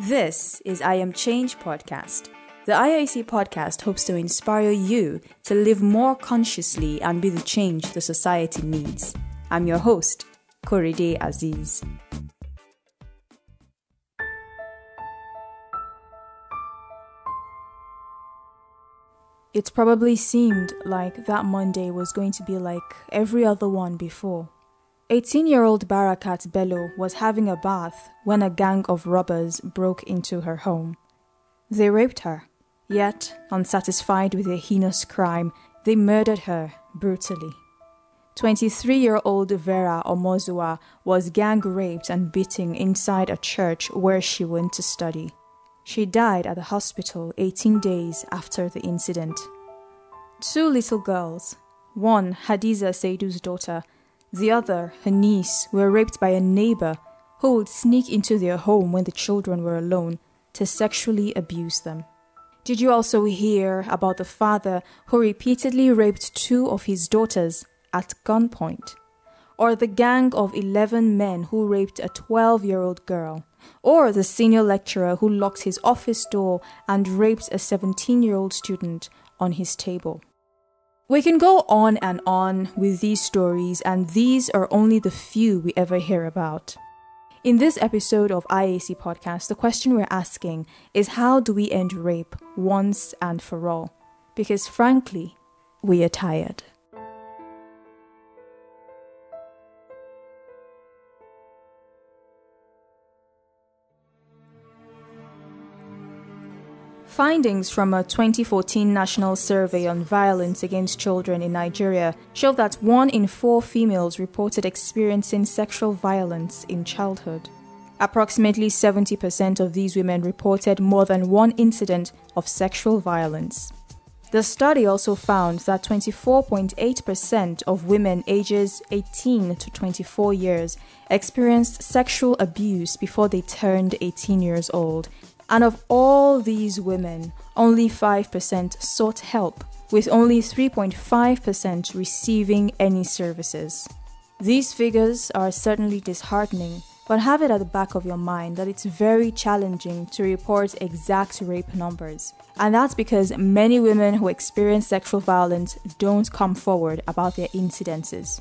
This is I Am Change podcast. The IAC podcast hopes to inspire you to live more consciously and be the change the society needs. I'm your host, Korede Aziz. It probably seemed like that Monday was going to be like every other one before. 18 year old Barakat Bello was having a bath when a gang of robbers broke into her home. They raped her, yet, unsatisfied with their heinous crime, they murdered her brutally. 23 year old Vera Omozuwa was gang raped and beaten inside a church where she went to study. She died at the hospital 18 days after the incident. Two little girls, one Hadiza Seidu's daughter, the other, her niece, were raped by a neighbor who would sneak into their home when the children were alone to sexually abuse them. Did you also hear about the father who repeatedly raped two of his daughters at gunpoint? Or the gang of 11 men who raped a 12 year old girl? Or the senior lecturer who locked his office door and raped a 17 year old student on his table? We can go on and on with these stories, and these are only the few we ever hear about. In this episode of IAC Podcast, the question we're asking is how do we end rape once and for all? Because frankly, we are tired. Findings from a 2014 national survey on violence against children in Nigeria show that one in four females reported experiencing sexual violence in childhood. Approximately 70% of these women reported more than one incident of sexual violence. The study also found that 24.8% of women ages 18 to 24 years experienced sexual abuse before they turned 18 years old, and of all these women, only 5% sought help, with only 3.5% receiving any services. These figures are certainly disheartening, but have it at the back of your mind that it's very challenging to report exact rape numbers. And that's because many women who experience sexual violence don't come forward about their incidences.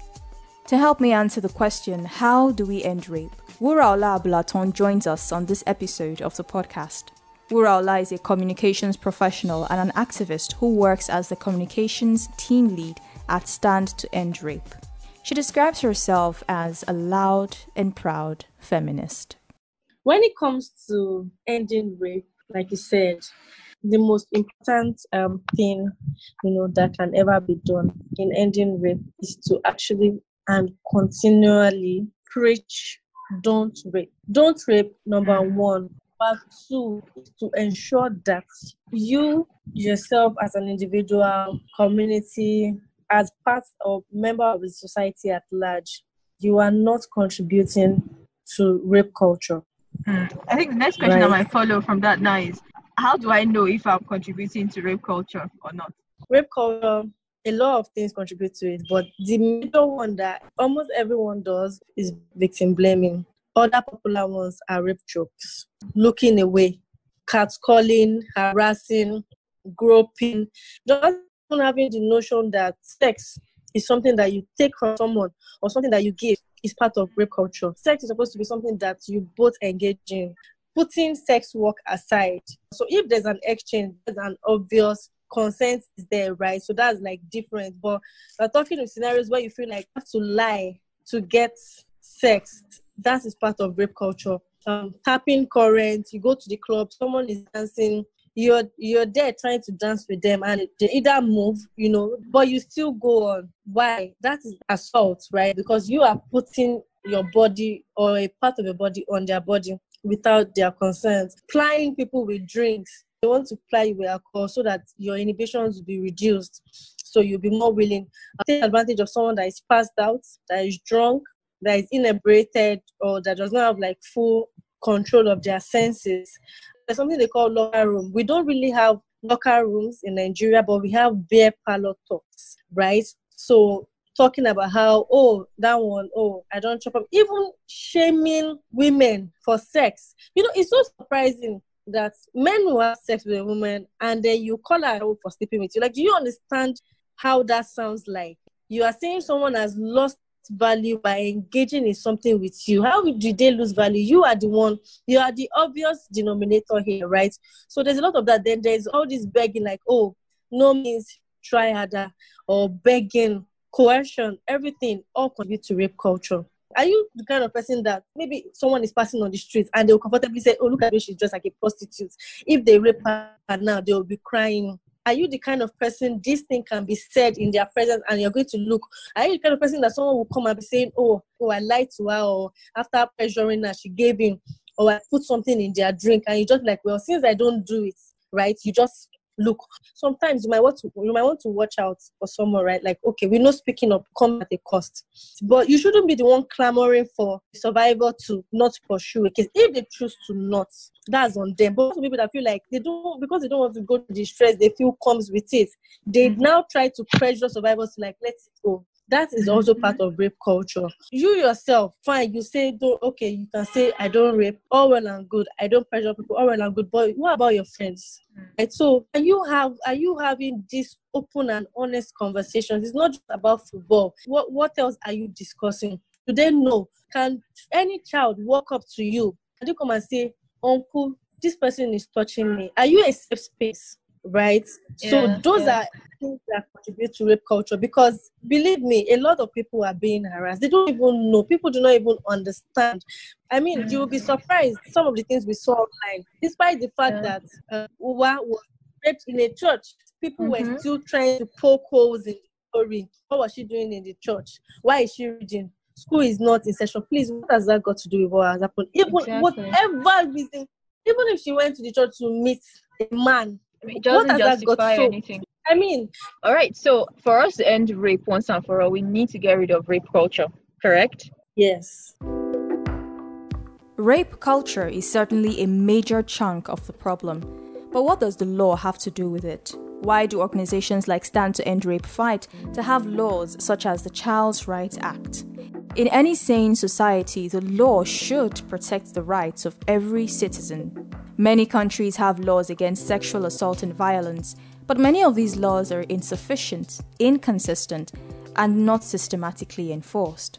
To help me answer the question, how do we end rape? Wuraola Abulaton joins us on this episode of the podcast. Wuraola is a communications professional and an activist who works as the communications team lead at Stand to End Rape. She describes herself as a loud and proud feminist. When it comes to ending rape, like you said, the most important um, thing you know that can ever be done in ending rape is to actually and continually preach don't rape. Don't rape, number one. Number two, to ensure that you yourself as an individual, community, as part of member of the society at large, you are not contributing to rape culture. Mm. I think the next question right. I might follow from that now is how do I know if I'm contributing to rape culture or not? Rape culture a lot of things contribute to it, but the major one that almost everyone does is victim blaming. Other popular ones are rape jokes, looking away, catcalling, harassing, groping, just having the notion that sex is something that you take from someone or something that you give is part of rape culture. Sex is supposed to be something that you both engage in. Putting sex work aside. So if there's an exchange, there's an obvious consent is there, right? So that's like different. But we're talking of scenarios where you feel like to lie to get sex. That is part of rape culture. Um, tapping current, you go to the club, someone is dancing, you're you're there trying to dance with them and they either move, you know, but you still go on. Why? That is assault, right? Because you are putting your body or a part of your body on their body without their consent. Plying people with drinks, they want to ply you with alcohol so that your inhibitions will be reduced. So you'll be more willing take advantage of someone that is passed out, that is drunk, that is inebriated, or that does not have like full control of their senses. There's something they call locker room. We don't really have locker rooms in Nigeria, but we have beer parlor talks, right? So talking about how oh that one oh I don't chop up even shaming women for sex. You know, it's so surprising that men will have sex with a woman and then you call her out for sleeping with you. Like, do you understand how that sounds like? You are saying someone has lost value by engaging in something with you. How do they lose value? You are the one, you are the obvious denominator here, right? So there's a lot of that. Then there's all this begging, like, oh, no means try harder, or begging, coercion, everything all contribute to rape culture. Are you the kind of person that maybe someone is passing on the street and they'll comfortably say, Oh, look at me, she's just like a prostitute? If they rape her now, they'll be crying. Are you the kind of person this thing can be said in their presence and you're going to look? Are you the kind of person that someone will come and be saying, Oh, oh, I lied to her, or after pressuring her, she gave in, or I put something in their drink, and you just like, Well, since I don't do it, right? You just look sometimes you might want to you might want to watch out for someone right? Like okay we know speaking up come at a cost but you shouldn't be the one clamoring for survivor to not pursue a case. If they choose to not that's on them. But some people that feel like they don't because they don't want to go to the stress they feel comes with it. They mm-hmm. now try to pressure survivors to like let it go that is also mm-hmm. part of rape culture. You yourself, fine, you say, don't, okay, you can say, I don't rape, all well and good. I don't pressure people, all well and good. But what about your friends? Mm. Right? So, are you have are you having this open and honest conversations? It's not just about football. What what else are you discussing? Do they know? Can any child walk up to you and you come and say, Uncle, this person is touching me? Are you a safe space? Right? Yeah, so those yeah. are things that contribute to rape culture because believe me, a lot of people are being harassed. They don't even know. People do not even understand. I mean, mm-hmm. you'll be surprised some of the things we saw online, despite the fact yeah. that uh, Uwa was raped in a church. People mm-hmm. were still trying to poke holes in the story. What was she doing in the church? Why is she reading? School is not in session. Please, what has that got to do with what has happened? Even exactly. whatever reason, even if she went to the church to meet a man it doesn't justify anything. I mean, all right. So for us to end rape once and for all, we need to get rid of rape culture. Correct? Yes. Rape culture is certainly a major chunk of the problem. But what does the law have to do with it? Why do organizations like Stand to End Rape fight to have laws such as the Child's Rights Act? In any sane society, the law should protect the rights of every citizen. Many countries have laws against sexual assault and violence, but many of these laws are insufficient, inconsistent, and not systematically enforced.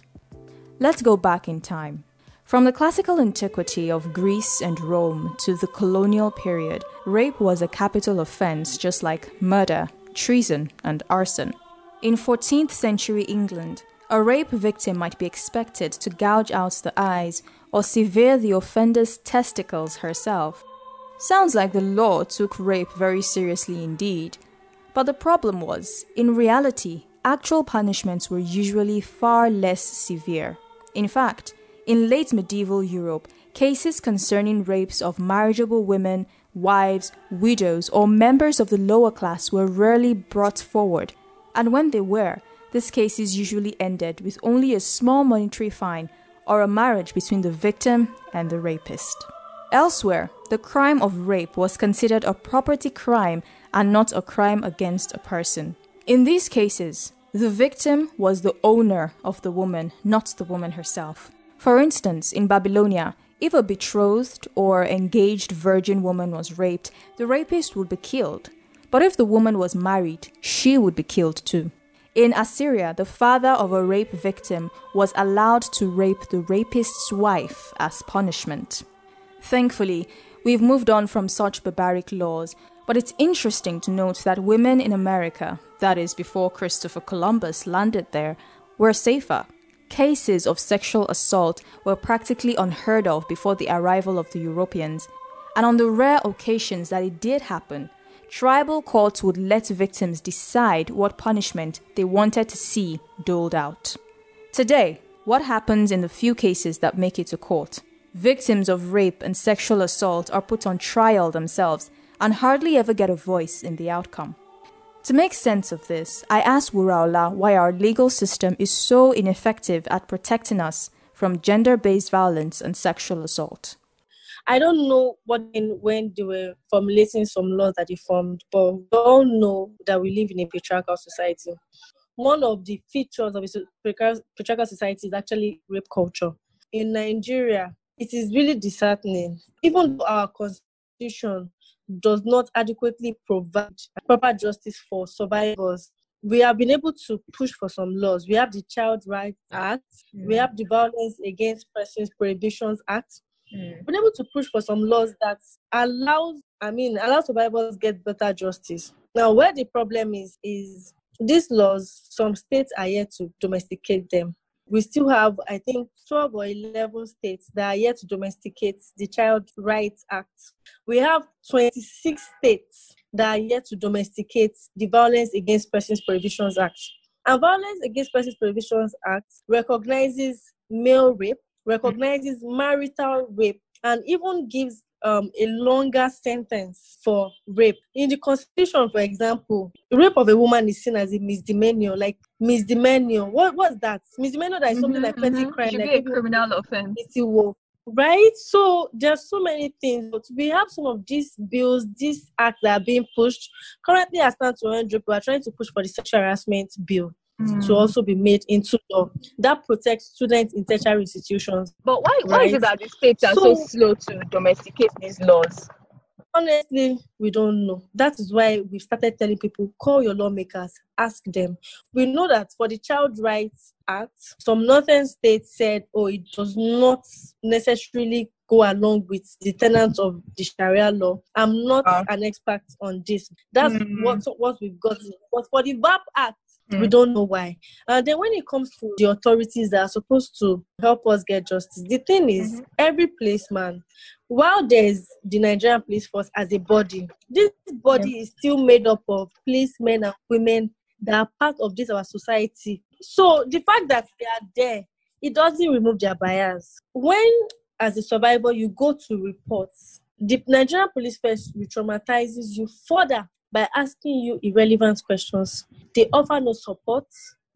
Let's go back in time. From the classical antiquity of Greece and Rome to the colonial period, rape was a capital offense just like murder, treason, and arson. In 14th century England, a rape victim might be expected to gouge out the eyes or sever the offender's testicles herself. Sounds like the law took rape very seriously indeed. But the problem was, in reality, actual punishments were usually far less severe. In fact, in late medieval Europe, cases concerning rapes of marriageable women, wives, widows, or members of the lower class were rarely brought forward, and when they were, these cases usually ended with only a small monetary fine or a marriage between the victim and the rapist. Elsewhere, the crime of rape was considered a property crime and not a crime against a person. In these cases, the victim was the owner of the woman, not the woman herself. For instance, in Babylonia, if a betrothed or engaged virgin woman was raped, the rapist would be killed. But if the woman was married, she would be killed too. In Assyria, the father of a rape victim was allowed to rape the rapist's wife as punishment. Thankfully, we've moved on from such barbaric laws, but it's interesting to note that women in America, that is, before Christopher Columbus landed there, were safer. Cases of sexual assault were practically unheard of before the arrival of the Europeans, and on the rare occasions that it did happen, tribal courts would let victims decide what punishment they wanted to see doled out. Today, what happens in the few cases that make it to court? Victims of rape and sexual assault are put on trial themselves and hardly ever get a voice in the outcome. To make sense of this, I asked Wuraola why our legal system is so ineffective at protecting us from gender based violence and sexual assault. I don't know what when they were formulating some laws that they formed, but we all know that we live in a patriarchal society. one of the features of a patriarchal society is actually rape culture. In Nigeria, it is really disheartening. Even though our constitution does not adequately provide proper justice for survivors, we have been able to push for some laws. We have the Child Rights Act, mm. we have the Violence Against Persons Prohibitions Act. Mm. We've been able to push for some laws that allows, I mean, allow survivors get better justice. Now, where the problem is, is these laws, some states are yet to domesticate them. We still have, I think, 12 or 11 states that are yet to domesticate the Child Rights Act. We have 26 states that are yet to domesticate the Violence Against Persons Prohibitions Act. And Violence Against Persons Prohibitions Act recognizes male rape, recognizes marital rape, and even gives um, a longer sentence for rape. In the Constitution, for example, rape of a woman is seen as a misdemeanor, like misdemeanor. What what's that? Misdemeanor that is something mm-hmm, like petty mm-hmm. crime. Should like be a criminal offense. Right? So there's so many things. But we have some of these bills, these acts that are being pushed. Currently, as stand to we are trying to push for the sexual harassment bill. Mm. to also be made into law that protects students in tertiary institutions. But why, why is it that the states are so, so slow to domesticate these laws? Honestly, we don't know. That is why we've started telling people call your lawmakers, ask them. We know that for the Child Rights Act, some northern states said, oh, it does not necessarily go along with the tenets of the Sharia law. I'm not uh, an expert on this. That's mm. what, what we've got. But for the VAP Act, Mm. We don't know why. And then when it comes to the authorities that are supposed to help us get justice, the thing is, mm-hmm. every policeman, while there's the Nigerian police force as a body, this body yeah. is still made up of policemen and women that are part of this our society. So the fact that they are there, it doesn't remove their bias. When, as a survivor, you go to reports, the Nigerian police force re-traumatizes you further by asking you irrelevant questions. They offer no support.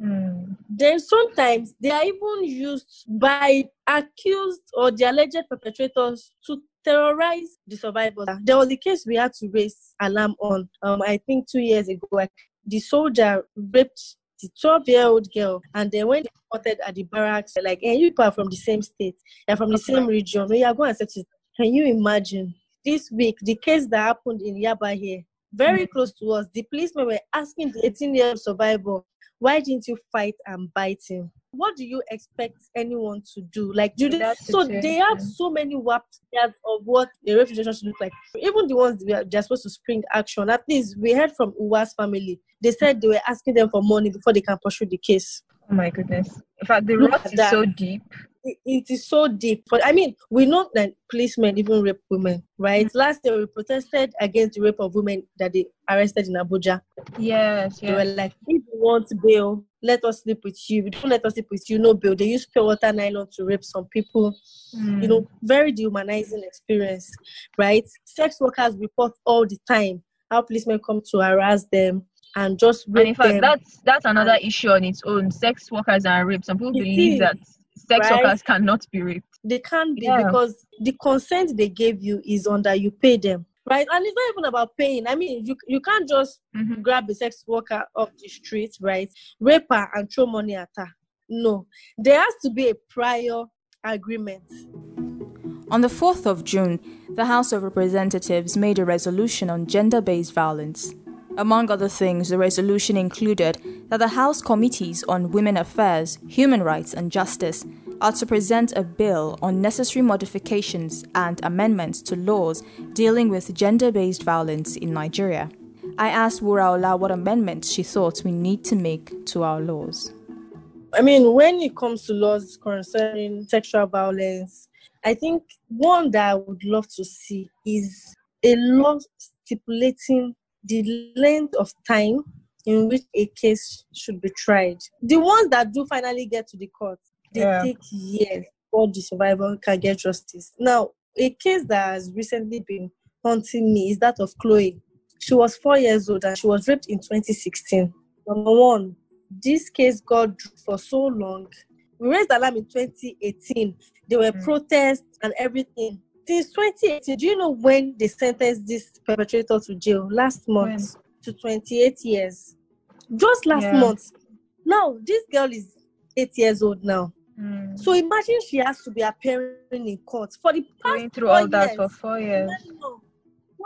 Mm. Then sometimes they are even used by accused or the alleged perpetrators to terrorize the survivors. There was a case we had to raise alarm on, um, I think two years ago. The soldier raped the 12 year old girl, and then when they reported at the barracks, like, hey, you are from the same state, you're from the same region, we are going to say, Can you imagine? This week, the case that happened in Yaba here, very mm-hmm. close to us. The policemen were asking the 18 year old survivor, why didn't you fight and bite him? What do you expect anyone to do? Like, do they, so they have so many warped ideas of what a refugee should look like. Even the ones they are, they're supposed to spring action. At least we heard from Uwa's family. They said they were asking them for money before they can pursue the case. Oh my goodness. In fact, the rot is so deep it is so deep. But I mean, we know that policemen even rape women, right? Mm-hmm. Last year we protested against the rape of women that they arrested in Abuja. Yes, yes. They were like, if you want bail, let us sleep with you. Don't let us sleep with you, no bail. They use pure water nylon to rape some people. Mm. You know, very dehumanizing experience, right? Sex workers report all the time how policemen come to harass them and just and in fact them. that's that's another issue on its own sex workers are raped some people believe is. that sex right? workers cannot be raped. They can't be yeah. because the consent they gave you is under you pay them. Right, and it's not even about paying. I mean, you you can't just mm-hmm. grab a sex worker off the street, right? Rape her and throw money at her. No, there has to be a prior agreement. On the 4th of June, the House of Representatives made a resolution on gender based violence. Among other things, the resolution included that the House Committees on Women Affairs, Human Rights and Justice are to present a bill on necessary modifications and amendments to laws dealing with gender based violence in Nigeria. I asked Wuraola what amendments she thought we need to make to our laws. I mean, when it comes to laws concerning sexual violence, I think one that I would love to see is a law stipulating the length of time in which a case should be tried. The ones that do finally get to the court, they yeah. take years before the survivor can get justice. Now, a case that has recently been haunting me is that of Chloe. She was four years old and she was raped in 2016. Number one, this case got for so long. We raised alarm in 2018. There were mm. protests and everything since 2018, do you know when they sentenced this perpetrator to jail? Last month when? to 28 years. Just last yeah. month. Now, this girl is eight years old now. Mm. So imagine she has to be appearing in court for the past Going through all that years. for four years.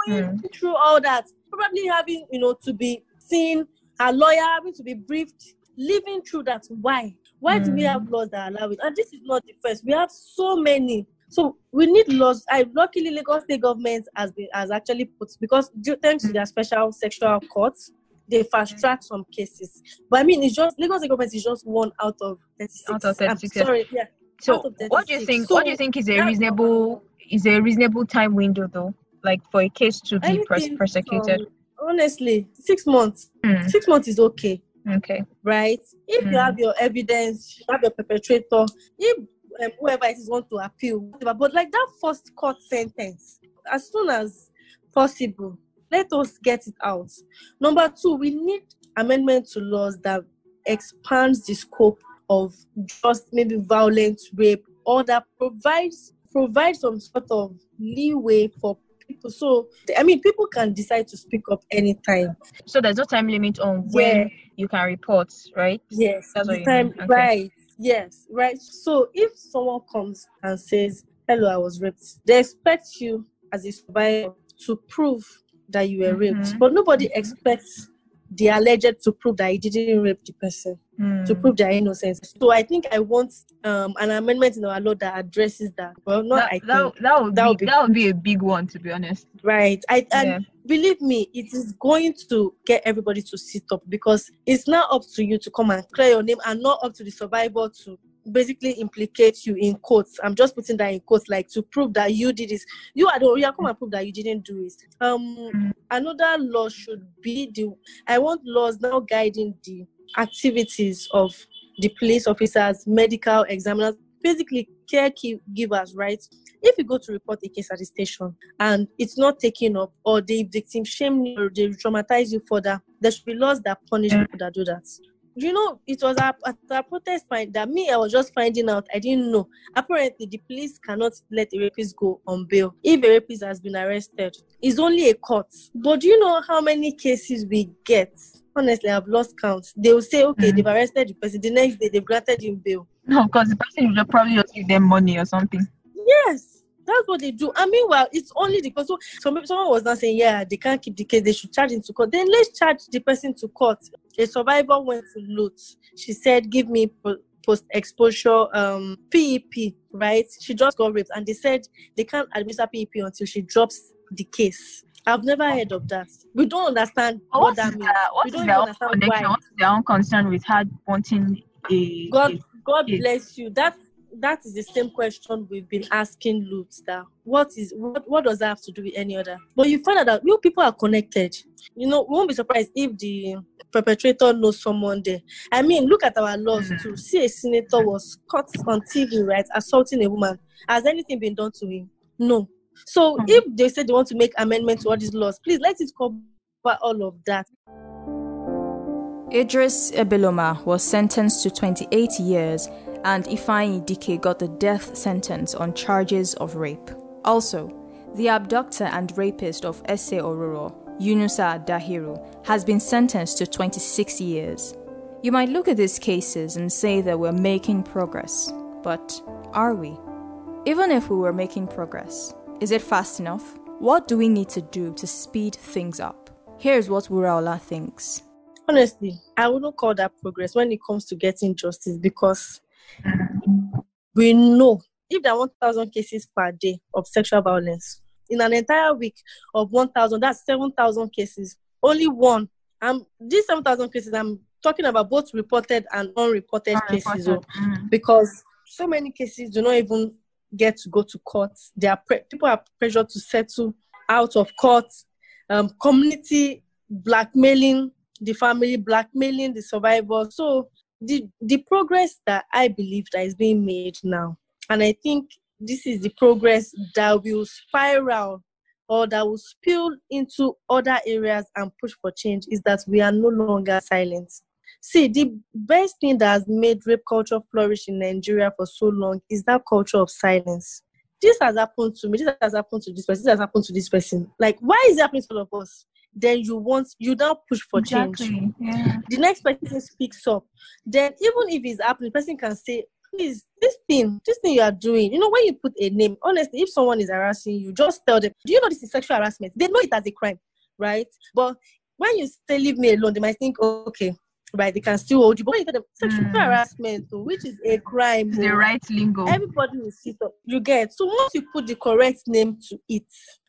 Going through all that, probably having, you know, to be seen, a lawyer having to be briefed, living through that. Why? Why do we Mm. have laws that allow it? And this is not the first. We have so many. So we need laws. I luckily Lagos State government has been has actually put because due, thanks to their special sexual courts, they fast track some cases. But I mean, it's just Lagos State government is just one out of thirty six. Out of I'm 36. sorry, yeah. So, what do you think? So, what do you think is a reasonable is a reasonable time window though, like for a case to be pros- prosecuted? from- honestly, six months. Mm, Six months is okay. Okay. right? If you Mm. have your evidence, you have your perpetrator, if um, whoever it is want to appeal, whatever. But like that first court sentence, as soon as possible, let us get it out. Number two, we need amendment to laws that expands the scope of just maybe violent rape or that provides provides some sort of leeway for people. So I mean people can decide to speak up anytime. So there's no time limit on when Yeah. you can report, right? Yes, That's what time. Okay. right? Yes, right. So if someone comes and says, "Hello, I was raped," they expect you as a survivor to prove that you were raped, Mhm. but nobody expects the alleged to prove that he didn't rape the person to Mm. prove their innocence. So I think I want um, an amendment in our law that addresses that. Well, not that, I think. that, that would That be, would be that would be a big one to be honest. Right. I and Yeah. Believe me, it is going to get everybody to sit up because it's not up to you to come and clear your name and not up to the survivor to basically implicate you in quotes. I'm just putting that in quotes, like to prove that you did this. You are the you are come and prove that you didn't do it. Um another law should be the I want laws now guiding the activities of the police officers, medical examiners, basically caregivers, right? If you go to report a case at the station and it's not taken up, or the victim shame you, or they traumatize you further, there should be laws that punish people that do that. You know, it was at a protest find that me, I was just finding out. I didn't know. Apparently, the police cannot let a rapist go on bail if a rapist has been arrested. It's only a court. But do you know how many cases we get? Honestly, I've lost count. They will say, okay, Mm. they've arrested the person. The next day, they've granted him bail. No, because the person will probably just give them money or something. Yes, that's what they do. And meanwhile, it's only the person. Some someone was not saying, yeah, they can't keep the case. They should charge him to court. Then let's charge the person to court. A survivor went to LUTH. She said, give me post exposure um PEP. Right? She just got raped, and they said they can't administer PEP until she drops the case. I've never heard of that. We don't understand what what that means. what we don't understand connection? why. What is their own concern with her wanting a, God, a- God bless you. That that is the same question we've been asking LUTH. That what is what, what does that have to do with any other? But you find out that you people are connected. You know, we won't be surprised if the perpetrator knows someone there. I mean, look at our laws to. See, a senator was caught on TV, right, assaulting a woman. Has anything been done to him? No. So Mm. if they say they want to make amendments to all these laws, please let it cover all of that. Idris Ebeloma was sentenced to 28 years, and Ifeanyi Dike got the death sentence on charges of rape. Also, the abductor and rapist of Ese Oruru, Yunusa Dahiru, has been sentenced to 26 years. You might look at these cases and say that we're making progress, but are we? Even if we were making progress, is it fast enough? What do we need to do to speed things up? Here's what Wuraola thinks. honestly, I wouldn't call that progress when it comes to getting justice because we know if there are 1,000 cases per day of sexual violence, in an entire week of 1,000, that's 7,000 cases. Only one. Um, these 7,000 cases, I'm talking about both reported and unreported cases. oh, Mm. because so many cases do not even get to go to court. They are pre- people are pressured to settle out of court. Um, community blackmailing the family, blackmailing the survivor. So the the progress that I believe that is being made now, and I think this is the progress that will spiral or that will spill into other areas and push for change is that we are no longer silent. See, the best thing that has made rape culture flourish in Nigeria for so long is that culture of silence. This has happened to me. This has happened to this person. This has happened to this person. Like, why is it happening to all of us? Then you want you now push for change. Yeah. The next person speaks up. Then even if it's happening, the person can say, please, this thing, this thing you are doing, you know, when you put a name, honestly, if someone is harassing you, just tell them, do you know this is sexual harassment? They know it as a crime, right? But when you say leave me alone, they might think, oh, okay, right, they can still hold you. But when you tell them sexual Mm. harassment, oh, which is a crime, the oh, right lingo. everybody will sit up. You get so once you put the correct name to it,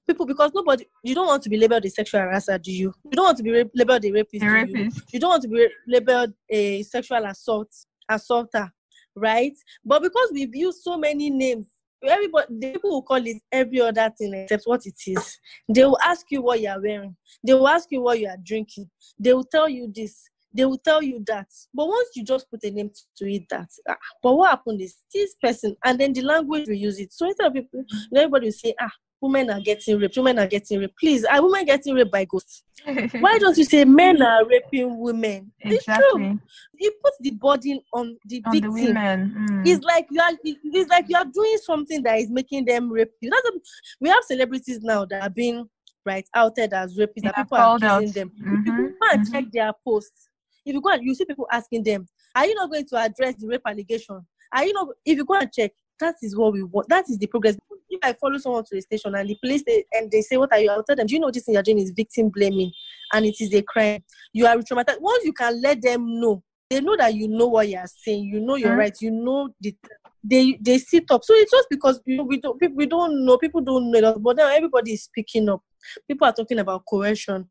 people because nobody you don't want to be labeled a sexual harasser, do you? You don't want to be ra- labeled a rapist. The do you? you don't want to be labeled a sexual assault assaulter, right? But because we've used so many names, everybody the people will call it every other thing except what it is. They will ask you what you are wearing. They will ask you what you are drinking. They will tell you this. They will tell you that. But once you just put a name to it, that. Ah, but what happened is this person, and then the language we use it. So instead of people, everybody will say, ah, women are getting raped. Women are getting raped. Please, are women getting raped by ghosts? Why don't you say men are raping women? It's true exactly. you put the burden on the On the victim. women. Mm. It's like you are. It's like you are doing something that is making them rape you. That's a, we have celebrities now that are being right outed as rapists. That people are called out. them. If Mhm, you go and mhm. check their posts, if you go and you see people asking them, "Are you not going to address the rape allegation?" Are you not? If you go and check, that is what we want. That is the progress. If I follow someone to a station and the police they, and they say, "What are you?" I'll tell them, "Do you know this thing you're doing is victim blaming, and it is a crime. You are traumatized." Once you can let them know, they know that you know what you are saying. You know you're Mhm. right. You know the. They they sit up. So it's just because you know, we don't we don't know people don't know that, but now everybody is speaking up. People are talking about coercion.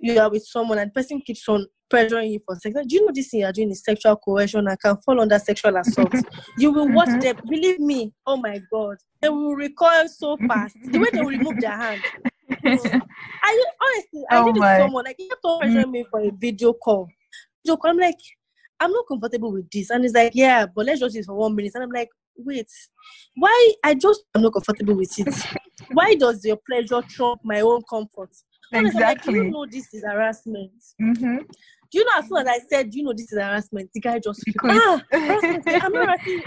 You are with someone and the person keeps on pressuring you for sex. Do you know this thing you're doing is sexual coercion and can fall under sexual assault? you will watch Mhm. them. Believe me. Oh my God, they will recoil so fast. the way they will remove their hand. I honestly, I Oh did it my. to someone like he kept on pressuring me for a video call. Video call. I'm like, I'm not comfortable with this, and he's like, yeah, but let's just do it for one minute. And I'm like, wait, why? I just I'm not comfortable with it. why does your pleasure trump my own comfort? Honestly, I'm like, exactly. you know this is harassment? hmm Do you know as soon as I said, do you know this is harassment? The guy just You flipped. quit. ah, harassment. I'm not harassing.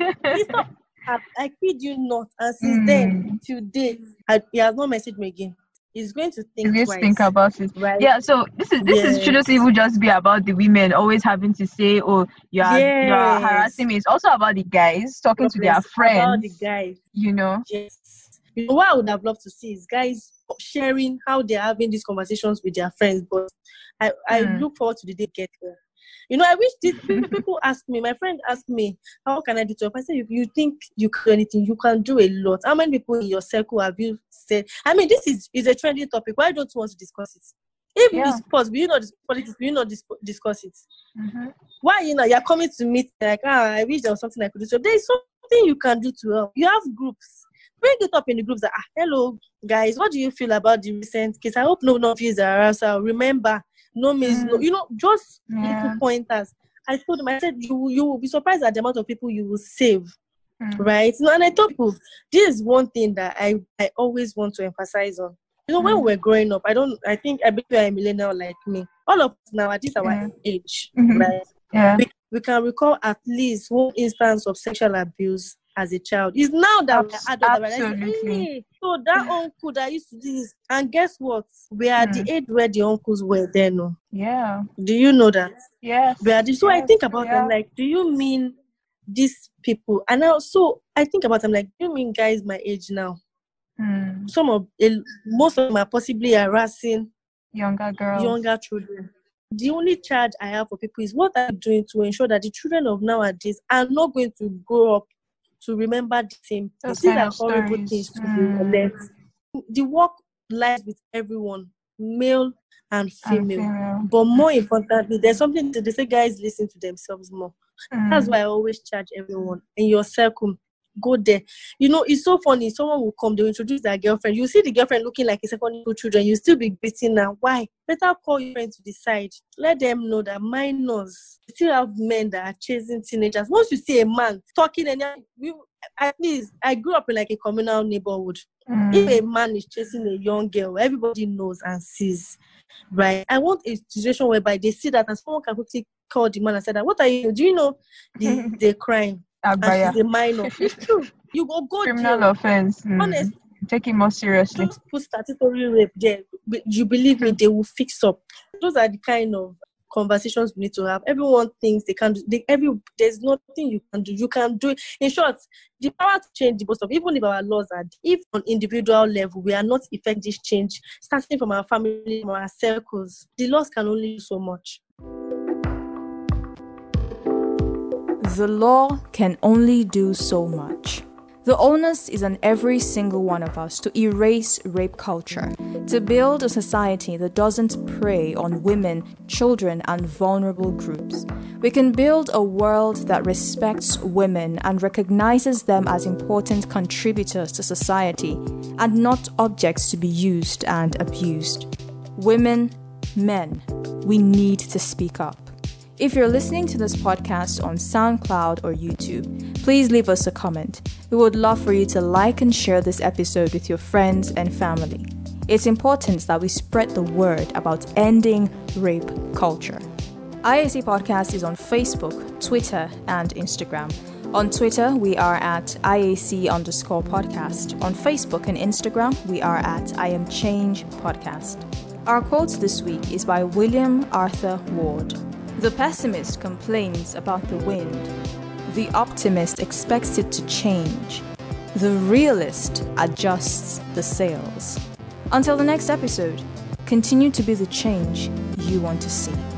you." He stopped. I, I kid you not. And since Mm. then, till date, I, he has not messaged me again. He's going to think need to think about it. right? Yeah, so this is this is shouldn't even just be about the women always having to say, "Oh, you are you are harassing me." It's also about the guys talking to their friends. About the guys. You know, Yes. You know what I would have loved to see is guys sharing how they're having these conversations with their friends. But I, I Hmm. look forward to the day get there. You know, I wish these people ask me, my friend asked me, how can I do to help? I said, if you think you can do anything, you can do a lot. How many people in your circle have you said? I mean, this is, is a trending topic. Why don't you want to discuss it? If Yeah. it's possible, you know, this politics, you know, dis- discuss it. hmm why you know you're coming to meet like ah I wish there was something I could do. So there's something you can do to help. You have groups. Bring it up in the groups that ah hello guys, what do you feel about the recent case? I hope no one of you is a harasser. Remember, no means no. Mm. You know, just Yeah. little pointers. I told him, I said you you will be surprised at the amount of people you will save. Mm. Right? No, and I told people this is one thing that I, I always want to emphasize on. You know, when Mm. we were growing up, I don't I think I believe you're a millennial like me. All of us now at this our Yeah. age, Mhm. right? yeah, we, we can recall at least one instance of sexual abuse as a child. It's now that we're Abs- adults we're like, absolutely. hey, so that uncle that used to do this, and guess what? We are at Hmm. the age where the uncles were then. No. yeah, Do you know that? yes. We are the, so I think about yeah. them like, do you mean these people? And now, so I think about them like, do you mean guys my age now? Mm. Some of most of them are possibly harassing younger girls. younger children. The only charge I have for people is what I'm doing to ensure that the children of nowadays are not going to grow up to remember the same Those. These are horrible things to Mm. relate. The work lies with everyone, male and and female. But more importantly, there's something that they say guys listen to themselves more. That's Mm. why I always charge everyone in your circle. Go there. You know, it's so funny. Someone will come, they'll introduce their girlfriend. You see the girlfriend looking like a second two children. You still be greeting now. Why? Better call your friend to decide. Let them know that minors still have men that are chasing teenagers. Once you see a man talking and we at least I grew up in like a communal neighborhood. Mm. If a man is chasing a young girl, everybody knows and sees. Right. I want a situation whereby they see that and someone can quickly call the man and say that what are you do you know the the crime? And Agbaya. she's a minor. It's true. You go go Criminal jail. offense. Mm. Honest. take it more seriously. Just put statutory rape there. You believe me, they will fix up. Those are the kind of conversations we need to have. Everyone thinks they can do. They, every there's nothing you can do. You can do it. In short, the power to change the most of even if our laws are if on individual level we are not effecting this change, starting from our family, from our circles, the laws can only do so much. The law can only do so much. The onus is on every single one of us to erase rape culture, to build a society that doesn't prey on women, children, and vulnerable groups. We can build a world that respects women and recognizes them as important contributors to society and not objects to be used and abused. Women, men, we need to speak up. If you're listening to this podcast on SoundCloud or YouTube, please leave us a comment. We would love for you to like and share this episode with your friends and family. It's important that we spread the word about ending rape culture. IAC Podcast is on Facebook, Twitter, and Instagram. On Twitter, we are at IAC underscore podcast. On Facebook and Instagram, we are at I Am Change Podcast. Our quote this week is by William Arthur Ward. The pessimist complains about the wind. The optimist expects it to change. The realist adjusts the sails. Until the next episode, continue to be the change you want to see.